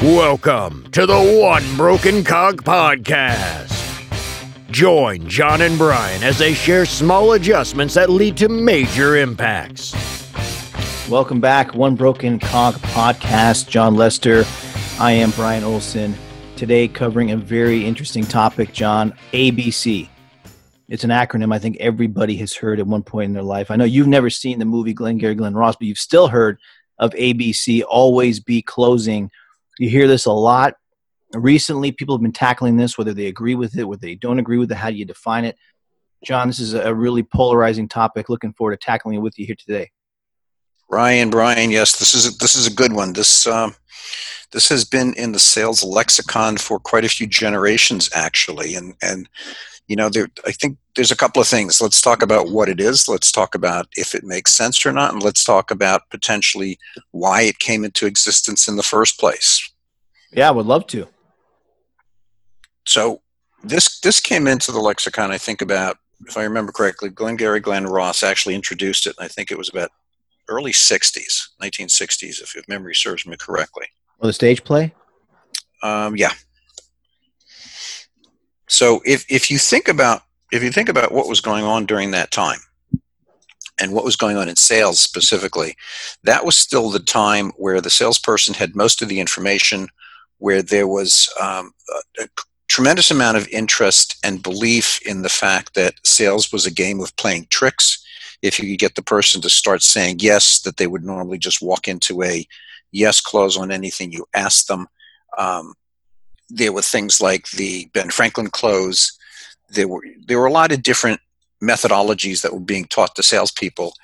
Welcome to the One Broken Cog Podcast. Join John and Brian as they share small adjustments that lead to major impacts. Welcome back, One Broken Cog Podcast. John Lester. I am Brian Olson. Today, covering a very interesting topic, John ABC. It's an acronym I think everybody has heard at one point in their life. I know you've never seen the movie Glengarry Glen Ross, but you've still heard of ABC, always be closing. You hear this a lot. Recently, people have been tackling this, whether they agree with it, whether they don't agree with it. How do you define it? John, this is a really polarizing topic. Looking forward to tackling it with you here today. Ryan, Brian, yes, this is a, this is a good one. This um, this has been in the sales lexicon for quite a few generations, actually, and and you know, there, I think there's a couple of things. Let's talk about what it is. Let's talk about if it makes sense or not, and let's talk about potentially why it came into existence in the first place. Yeah, I would love to. So this this came into the lexicon. I think about, if I remember correctly, Glengarry Glen Ross actually introduced it. I think it was about early '60s, 1960s, if memory serves me correctly. Well, the stage play. Um, yeah, so if, if you think about if you think about what was going on during that time and what was going on in sales specifically, that was still the time where the salesperson had most of the information, where there was um, a, tremendous amount of interest and belief in the fact that sales was a game of playing tricks. If you could get the person to start saying yes, that they would normally just walk into a yes clause on anything you asked them. Um, there were things like the Ben Franklin close. There were there were a lot of different methodologies that were being taught to salespeople.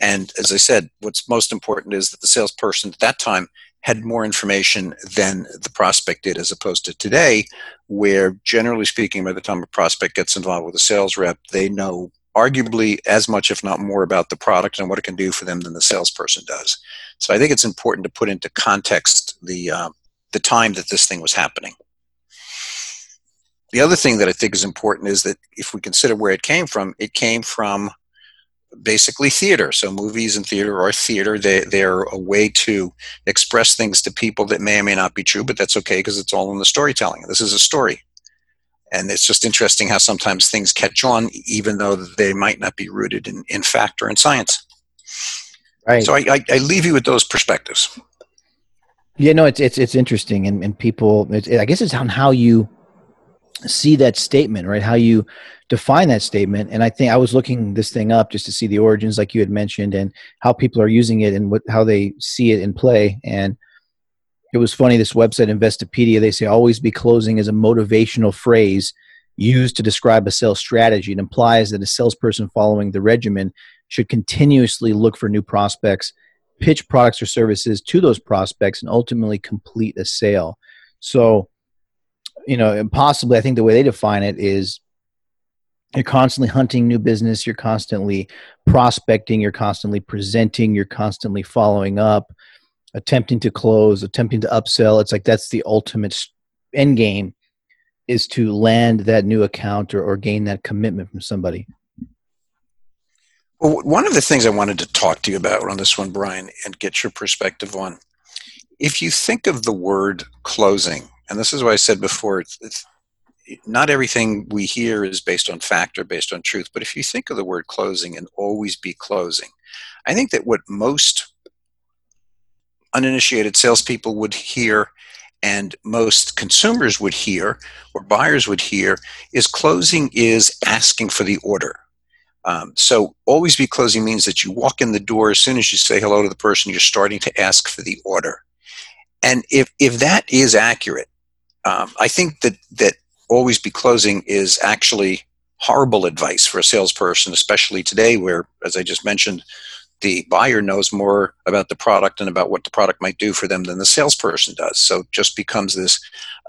And as I said, what's most important is that the salesperson at that time had more information than the prospect did, as opposed to today, where generally speaking, by the time a prospect gets involved with a sales rep, they know arguably as much, if not more, about the product and what it can do for them than the salesperson does. So I think it's important to put into context the uh, the time that this thing was happening. The other thing that I think is important is that if we consider where it came from, it came from basically theater. So movies and theater are theater. They, they're a way to express things to people that may or may not be true, but that's okay because it's all in the storytelling. This is a story. And it's just interesting how sometimes things catch on, even though they might not be rooted in, in fact or in science. Right. So I, I, I leave you with those perspectives. Yeah, no, it's it's it's interesting, and and people, I guess it's on how you see that statement, right? How you define that statement. And I think I was looking this thing up just to see the origins, like you had mentioned, and how people are using it and what how they see it in play. And it was funny. This website, Investopedia, they say always be closing is a motivational phrase used to describe a sales strategy. It implies that a salesperson following the regimen should continuously look for new prospects, pitch products or services to those prospects, and ultimately complete a sale. So you know, and possibly I think the way they define it is you're constantly hunting new business, you're constantly prospecting, you're constantly presenting, you're constantly following up, attempting to close, attempting to upsell. It's like that's the ultimate end game is to land that new account or, or gain that commitment from somebody. Well, one of the things I wanted to talk to you about on this one, Brian, and get your perspective on, if you think of the word closing and this is what I said before. It's, it's, not everything we hear is based on fact or based on truth. But if you think of the word closing and always be closing, I think that what most uninitiated salespeople would hear and most consumers would hear or buyers would hear is closing is asking for the order. Um, so always be closing means that you walk in the door as soon as you say hello to the person, you're starting to ask for the order. And if, if that is accurate, um, I think that that always be closing is actually horrible advice for a salesperson, especially today, where, as I just mentioned, the buyer knows more about the product and about what the product might do for them than the salesperson does. So it just becomes this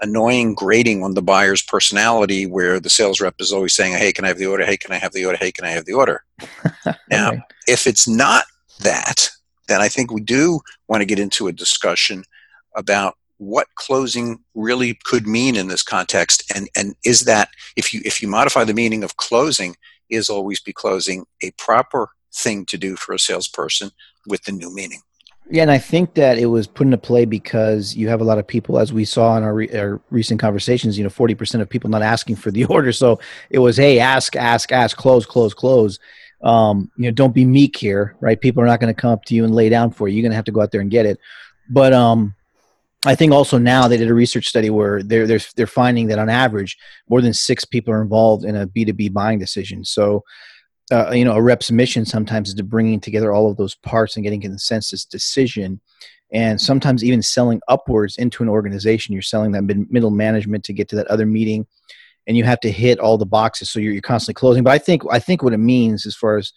annoying grating on the buyer's personality where the sales rep is always saying, Hey, can I have the order? Hey, can I have the order? Hey, can I have the order? now, if it's not that, then I think we do want to get into a discussion about what closing really could mean in this context and and is that if you if you modify the meaning of closing is always be closing a proper thing to do for a salesperson with the new meaning Yeah, and I think that it was put into play because you have a lot of people, as we saw in our, re- our recent conversations. You know, forty percent of people not asking for the order, so it was, hey, ask, ask, ask, close, close, close. Um, you know, don't be meek here, right? People are not going to come up to you and lay down for you. You're going to have to go out there and get it. But um, I think also now they did a research study where they're they're they're finding that on average, more than six people are involved in a B two B buying decision. So uh, you know a rep's mission sometimes is to bringing together all of those parts and getting consensus decision. And sometimes even selling upwards into an organization you're selling that mid- middle management to get to that other meeting and you have to hit all the boxes. So you're, you're constantly closing. But i think i think what it means as far as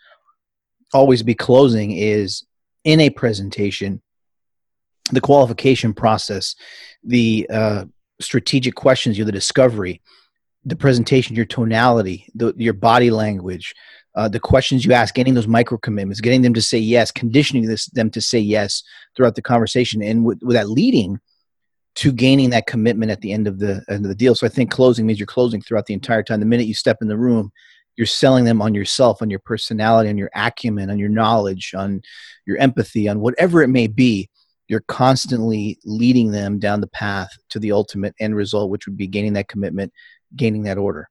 always be closing is in a presentation the qualification process the uh, strategic questions you the discovery the presentation your tonality the, your body language uh, the questions you ask, getting those micro commitments, getting them to say yes, conditioning this, them to say yes throughout the conversation, and with, with that leading to gaining that commitment at the end of the end of the deal. So I think closing means you're closing throughout the entire time. The minute you step in the room, you're selling them on yourself, on your personality, on your acumen, on your knowledge, on your empathy, on whatever it may be. You're constantly leading them down the path to the ultimate end result, which would be gaining that commitment, gaining that order.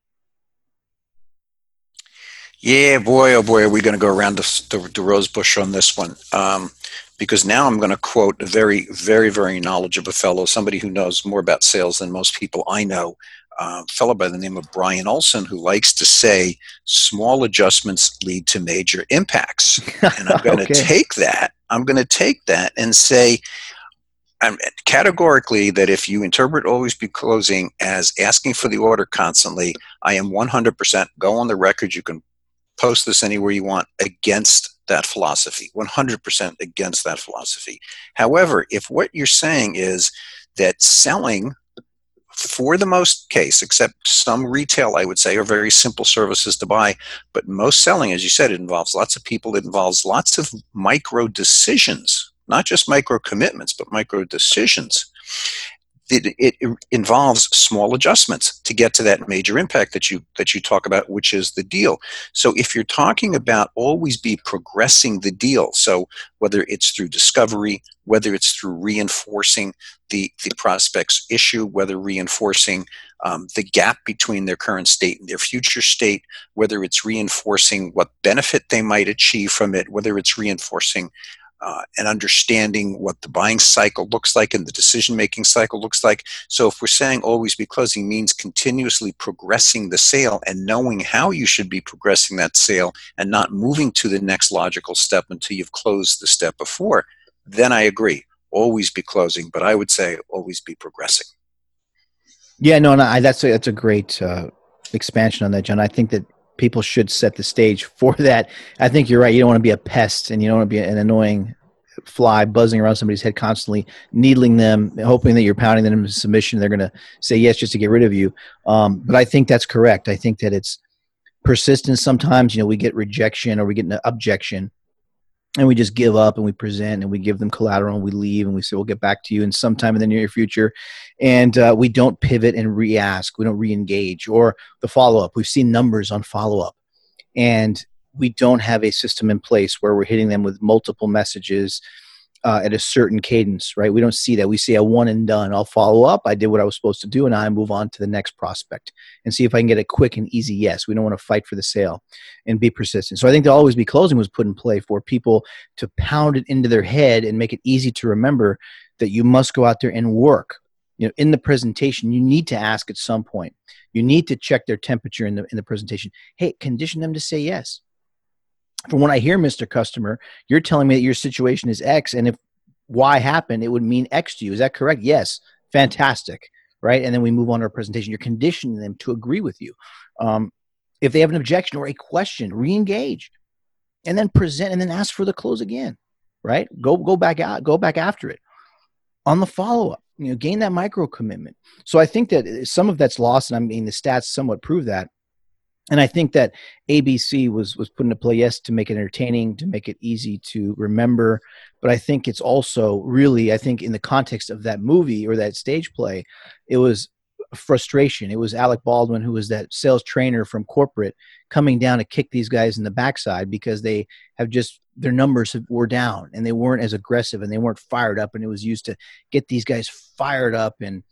Yeah, boy, oh boy, are we going to go around the, the, the rose bush on this one? Um, because now I'm going to quote a very, very, very knowledgeable fellow, somebody who knows more about sales than most people I know, uh, a fellow by the name of Brian Olson, who likes to say, small adjustments lead to major impacts. And I'm going to okay. take that, I'm going to take that and say, I'm categorically that if you interpret always be closing as asking for the order constantly, I am 100% go on the record. You can post this anywhere you want against that philosophy 100% against that philosophy however if what you're saying is that selling for the most case except some retail i would say are very simple services to buy but most selling as you said it involves lots of people it involves lots of micro decisions not just micro commitments but micro decisions it, it, involves small adjustments to get to that major impact that you that you talk about which is the deal. So if you're talking about always be progressing the deal so whether it's through discovery whether it's through reinforcing the the prospect's issue whether reinforcing um, the gap between their current state and their future state whether it's reinforcing what benefit they might achieve from it whether it's reinforcing uh, and understanding what the buying cycle looks like and the decision making cycle looks like. So, if we're saying always be closing means continuously progressing the sale and knowing how you should be progressing that sale and not moving to the next logical step until you've closed the step before, then I agree. Always be closing, but I would say always be progressing. Yeah, no, no I, that's a, that's a great uh, expansion on that, John. I think that people should set the stage for that. I think you're right. You don't want to be a pest and you don't want to be an annoying fly buzzing around somebody's head constantly, needling them, hoping that you're pounding them into submission. They're going to say yes just to get rid of you. Um, but I think that's correct. I think that it's persistence. Sometimes, you know, we get rejection or we get an objection and we just give up and we present and we give them collateral and we leave and we say we'll get back to you in sometime in the near future. And uh, we don't pivot and re-ask. We don't re-engage or the follow-up. We've seen numbers on follow-up. And we don't have a system in place where we're hitting them with multiple messages uh, at a certain cadence, right? We don't see that. We see a one and done. I'll follow up. I did what I was supposed to do, and I move on to the next prospect and see if I can get a quick and easy yes. We don't want to fight for the sale and be persistent. So I think the always be closing was put in play for people to pound it into their head and make it easy to remember that you must go out there and work. You know, in the presentation, you need to ask at some point. You need to check their temperature in the in the presentation. Hey, condition them to say yes from what I hear, Mr. Customer, you're telling me that your situation is X, and if Y happened, it would mean X to you. Is that correct? Yes. Fantastic. Right. And then we move on to our presentation. You're conditioning them to agree with you. Um, if they have an objection or a question, re-engage, and then present, and then ask for the close again. Right. Go go back out. Go back after it on the follow up. You know, gain that micro commitment. So I think that some of that's lost, and I mean the stats somewhat prove that and I think that ABC was was put into play, yes, to make it entertaining, to make it easy to remember. But I think it's also really, I think, in the context of that movie or that stage play, it was frustration. It was Alec Baldwin, who was that sales trainer from corporate, coming down to kick these guys in the backside because they have just their numbers were down and they weren't as aggressive and they weren't fired up and it was used to get these guys fired up and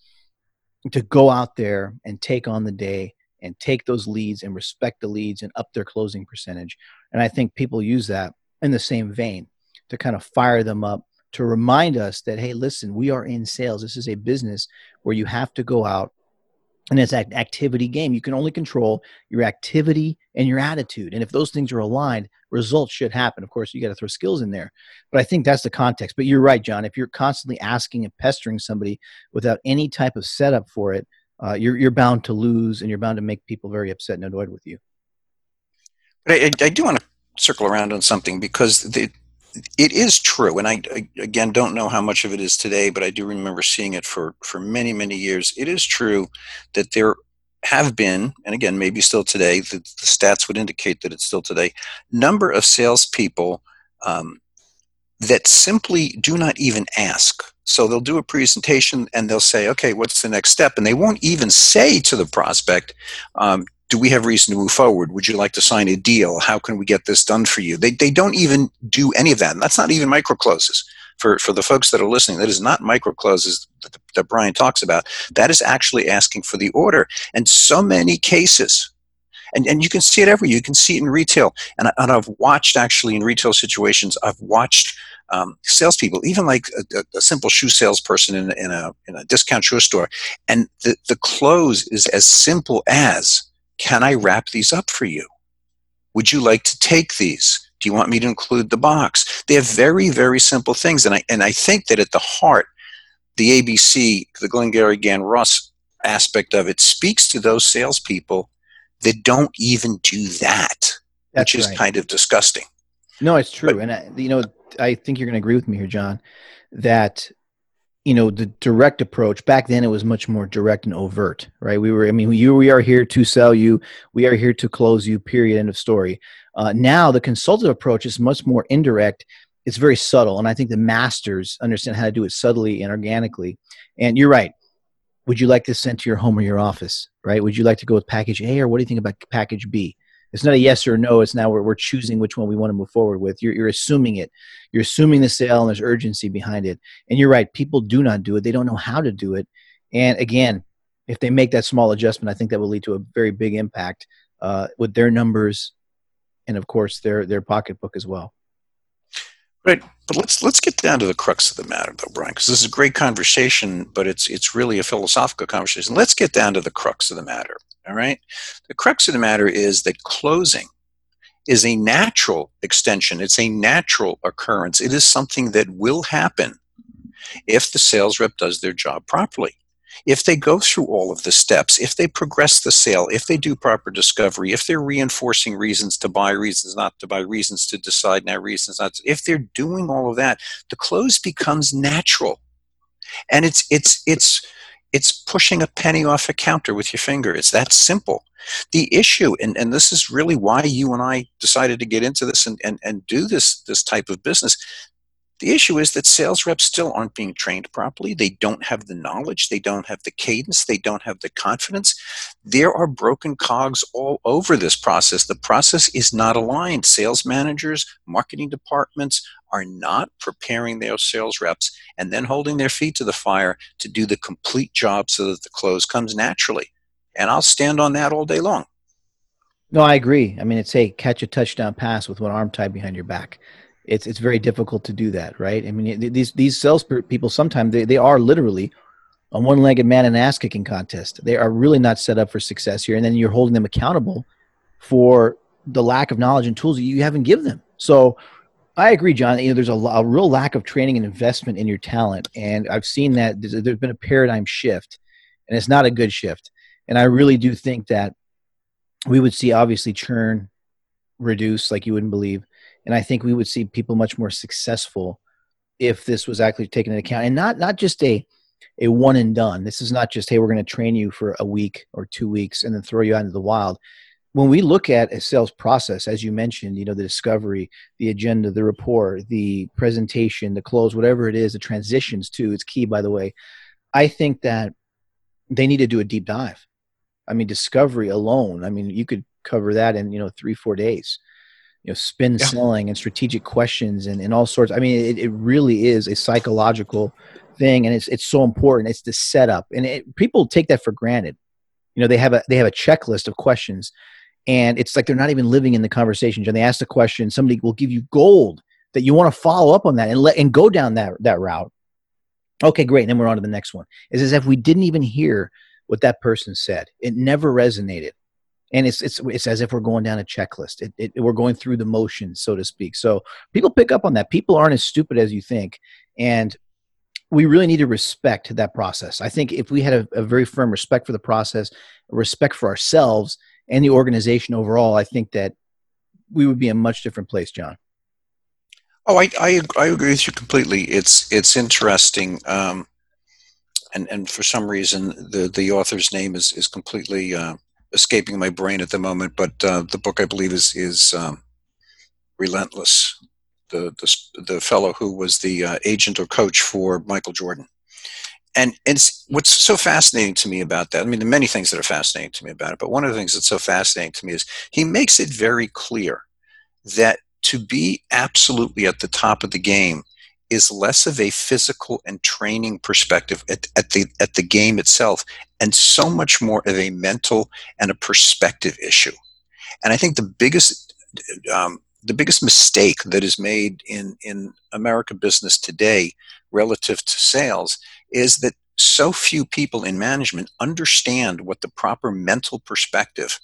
to go out there and take on the day and take those leads and respect the leads and up their closing percentage. And i think people use that in the same vein to kind of fire them up to remind us that hey listen we are in sales. This is a business where you have to go out and it's an activity game. You can only control your activity and your attitude. And if those things are aligned results should happen. Of course you got to throw skills in there but i think that's the context. But you're right john if you're constantly asking and pestering somebody without any type of setup for it uh, you're, you're bound to lose and you're bound to make people very upset and annoyed with you but i, I do want to circle around on something because the, it is true, and I, I, again don't know how much of it is today, but I do remember seeing it for for many many years. It is true that there have been, and again maybe still today, the, the stats would indicate that it's still today, number of salespeople um, that simply do not even ask. So they'll do a presentation and they'll say, "Okay, what's the next step?" And they won't even say to the prospect, um, do we have reason to move forward? Would you like to sign a deal? How can we get this done for you? They, they don't even do any of that. And that's not even micro closes. For, for the folks that are listening, that is not micro closes that, that Brian talks about. That is actually asking for the order. And so many cases, and, and you can see it everywhere. You can see it in retail. And, and I've watched actually in retail situations, I've watched um, salespeople, even like a, a, simple shoe salesperson in, in, a, in a discount shoe store. And the, the close is as simple as can I wrap these up for you? Would you like to take these? Do you want me to include the box? They have very, very simple things. And I, and I think that at the heart, the ABC, the Glengarry Glen Ross aspect of it speaks to those salespeople that don't even do that, That's which is right. kind of disgusting. No, it's true. But, and, I, you know, I think you're going to agree with me here, John, that you know the direct approach back then it was much more direct and overt right we were i mean you we are here to sell you we are here to close you period end of story uh, now the consultative approach is much more indirect it's very subtle and i think the masters understand how to do it subtly and organically and you're right would you like this sent to your home or your office right would you like to go with package a or what do you think about package b it's not a yes or no. It's now we're, we're choosing which one we want to move forward with. You're, you're assuming it. You're assuming the sale and there's urgency behind it. And you're right. People do not do it. They don't know how to do it. And again, if they make that small adjustment, I think that will lead to a very big impact uh, with their numbers and of course their, their pocketbook as well. Right, but let's let's get down to the crux of the matter, though, Brian, because this is a great conversation, but it's it's really a philosophical conversation. Let's get down to the crux of the matter. All right, the crux of the matter is that closing is a natural extension. It's a natural occurrence. It is something that will happen if the sales rep does their job properly if they go through all of the steps, if they progress the sale, if they do proper discovery, if they're reinforcing reasons to buy, reasons not to buy, reasons to decide now, reasons not to, if they're doing all of that, the close becomes natural. And it's it's it's it's pushing a penny off a counter with your finger. It's that simple. The issue, and, and this is really why you and I decided to get into this and, and, and do this this type of business. The issue is that sales reps still aren't being trained properly. They don't have the knowledge, they don't have the cadence, they don't have the confidence. There are broken cogs all over this process. The process is not aligned. Sales managers, marketing departments are not preparing their sales reps and then holding their feet to the fire to do the complete job so that the close comes naturally. And I'll stand on that all day long. No, I agree. I mean, it's a catch a touchdown pass with one arm tied behind your back it's it's very difficult to do that, right? I mean, these these sales people sometimes they, they are literally a one-legged man in an ass kicking contest. They are really not set up for success here, and then you're holding them accountable for the lack of knowledge and tools that you haven't given them. So, I agree, John. You know, there's a, a real lack of training and investment in your talent, and I've seen that there's, there's been a paradigm shift, and it's not a good shift. And I really do think that we would see obviously churn reduce like you wouldn't believe and I think we would see people much more successful if this was actually taken into account and not not just a a one and done. This is not just hey we're going to train you for a week or two weeks and then throw you out into the wild. When we look at a sales process, as you mentioned, you know the discovery, the agenda, the rapport, the presentation, the close, whatever it is, the transitions too. It's key, by the way. I think that they need to do a deep dive. I mean, discovery alone. I mean, you could cover that in you know three four days you know spin yeah. selling and strategic questions and, and all sorts. I mean it, it really is a psychological thing and it's it's so important. It's the setup and it, people take that for granted. You know they have a they have a checklist of questions and it's like they're not even living in the conversation. And they ask the question somebody will give you gold that you want to follow up on that and let and go down that that route. Okay great and then we're on to the next one. It's as if we didn't even hear what that person said. It never resonated and it's it's it's as if we're going down a checklist. It, it, we're going through the motions, so to speak. So people pick up on that. People aren't as stupid as you think, and we really need to respect that process. I think if we had a, a very firm respect for the process, respect for ourselves and the organization overall, I think that we would be in a much different place, John. Oh, I, I, I agree with you completely. It's it's interesting, um, and and for some reason the the author's name is is completely uh, escaping my brain at the moment, but uh, the book I believe is is um, Relentless. The, the the fellow who was the uh, agent or coach for Michael Jordan, and it's what's so fascinating to me about that. I mean, there are many things that are fascinating to me about it, but one of the things that's so fascinating to me is he makes it very clear that to be absolutely at the top of the game is less of a physical and training perspective at, at, the at the game itself and so much more of a mental and a perspective issue. And i think the biggest um, the biggest mistake that is made in in america business today relative to sales is that so few people in management understand what the proper mental perspective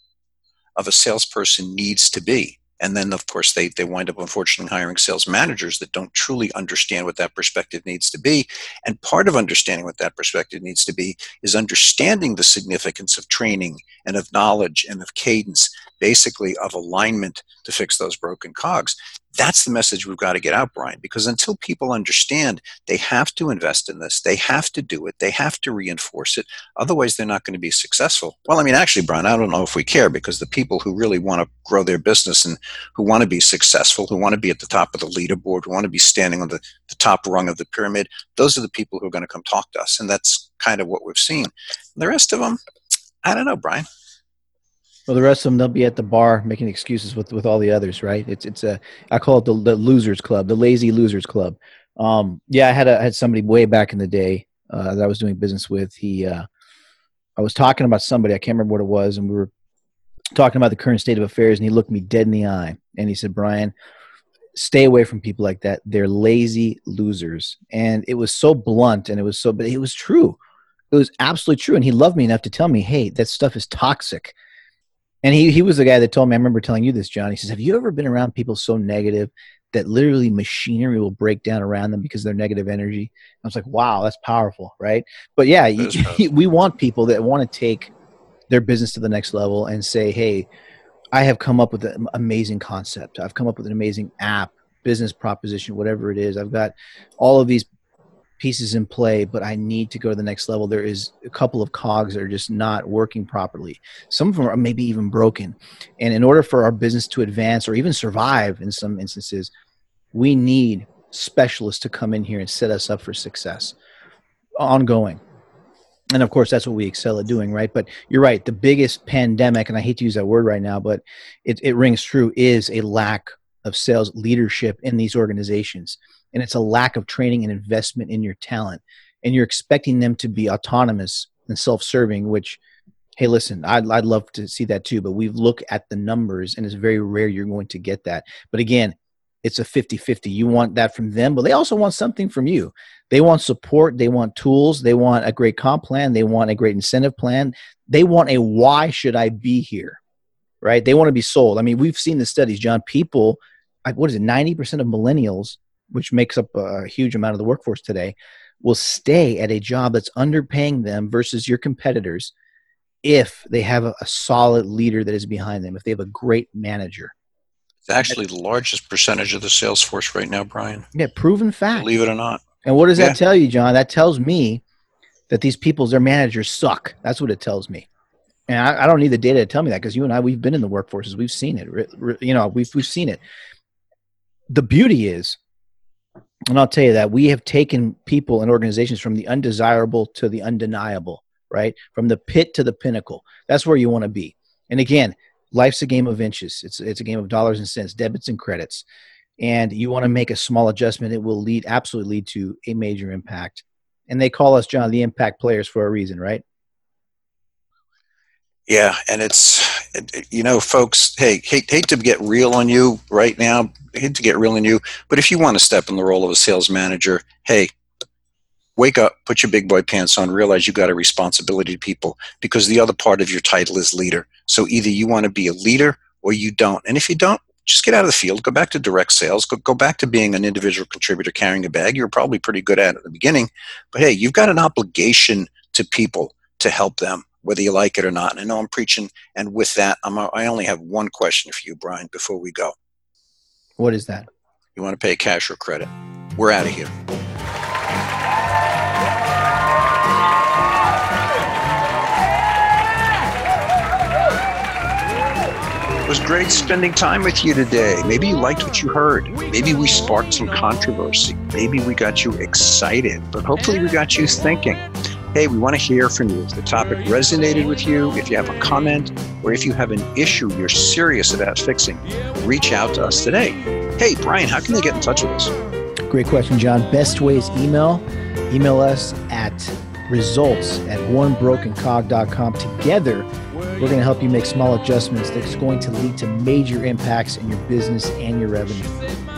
of a salesperson needs to be and then, of course, they, they wind up unfortunately hiring sales managers that don't truly understand what that perspective needs to be. And part of understanding what that perspective needs to be is understanding the significance of training and of knowledge and of cadence, basically of alignment to fix those broken cogs. That's the message we've got to get out, Brian, because until people understand they have to invest in this, they have to do it, they have to reinforce it, otherwise they're not going to be successful. Well, I mean, actually, Brian, I don't know if we care because the people who really want to grow their business and who want to be successful, who want to be at the top of the leaderboard, who want to be standing on the, the top rung of the pyramid, those are the people who are going to come talk to us. And that's kind of what we've seen. The rest of them, I don't know, Brian. Well, the rest of them they'll be at the bar making excuses with with all the others, right? It's it's a I call it the, the losers club, the lazy losers club. Um, yeah, I had a I had somebody way back in the day uh, that I was doing business with. He, uh, I was talking about somebody I can't remember what it was, and we were talking about the current state of affairs, and he looked me dead in the eye, and he said, "Brian, stay away from people like that. They're lazy losers." And it was so blunt, and it was so, but it was true. It was absolutely true, and he loved me enough to tell me, "Hey, that stuff is toxic." And he, he was the guy that told me, I remember telling you this, John. He says, Have you ever been around people so negative that literally machinery will break down around them because they're negative energy? I was like, Wow, that's powerful, right? But yeah, we want people that want to take their business to the next level and say, Hey, I have come up with an amazing concept. I've come up with an amazing app, business proposition, whatever it is. I've got all of these pieces in play, but I need to go to the next level. There is a couple of cogs that are just not working properly. Some of them are maybe even broken. And in order for our business to advance or even survive in some instances, we need specialists to come in here and set us up for success ongoing. And of course, that's what we excel at doing, right? But you're right. The biggest pandemic, and I hate to use that word right now, but it, it rings true, is a lack of sales leadership in these organizations and it's a lack of training and investment in your talent. And you're expecting them to be autonomous and self-serving which hey listen I'd, I'd love to see that too but we look at the numbers and it's very rare you're going to get that. But again it's a 50-50 you want that from them but they also want something from you. They want support. They want tools. They want a great comp plan. They want a great incentive plan. They want a why should i be here right? They want to be sold. I mean we've seen the studies john. People like what is it 90% of millennials which makes up a huge amount of the workforce today, will stay at a job that's underpaying them versus your competitors if they have a, a solid leader that is behind them, if they have a great manager. It's actually the largest percentage of the sales force right now, Brian. Yeah, proven fact. Believe it or not. And what does yeah. that tell you, John? That tells me that these people's their managers suck. That's what it tells me. And I, I don't need the data to tell me that because you and I we've been in the workforces, we've seen it. You know, we've we've seen it. The beauty is and I'll tell you that we have taken people and organizations from the undesirable to the undeniable, right? From the pit to the pinnacle. That's where you want to be. And again, life's a game of inches. It's it's a game of dollars and cents, debits and credits. And you want to make a small adjustment, it will lead absolutely lead to a major impact. And they call us, John, the impact players for a reason, right? Yeah, and it's you know, folks. Hey, hate hate to get real on you right now. Hate to get real on you, but if you want to step in the role of a sales manager, hey, wake up, put your big boy pants on, realize you got a responsibility to people because the other part of your title is leader. So either you want to be a leader or you don't. And if you don't, just get out of the field, go back to direct sales, go, go back to being an individual contributor carrying a bag. You're probably pretty good at it at the beginning, but hey, you've got an obligation to people to help them, whether you like it or not. And I know I'm preaching. And with that, I'm, I only have one question for you, Brian, before we go. What is that? You want to pay cash or credit? We're out of here. It was great spending time with you today. Maybe you liked what you heard. Maybe we sparked some controversy. Maybe we got you excited, but hopefully we got you thinking. Hey, we want to hear from you. If the topic resonated with you, if you have a comment, or if you have an issue you're serious about fixing, reach out to us today. Hey, Brian, how can they get in touch with us? Great question, John. Best ways email. Email us at results at onebrokencog.com. Together, we're going to help you make small adjustments that's going to lead to major impacts in your business and your revenue.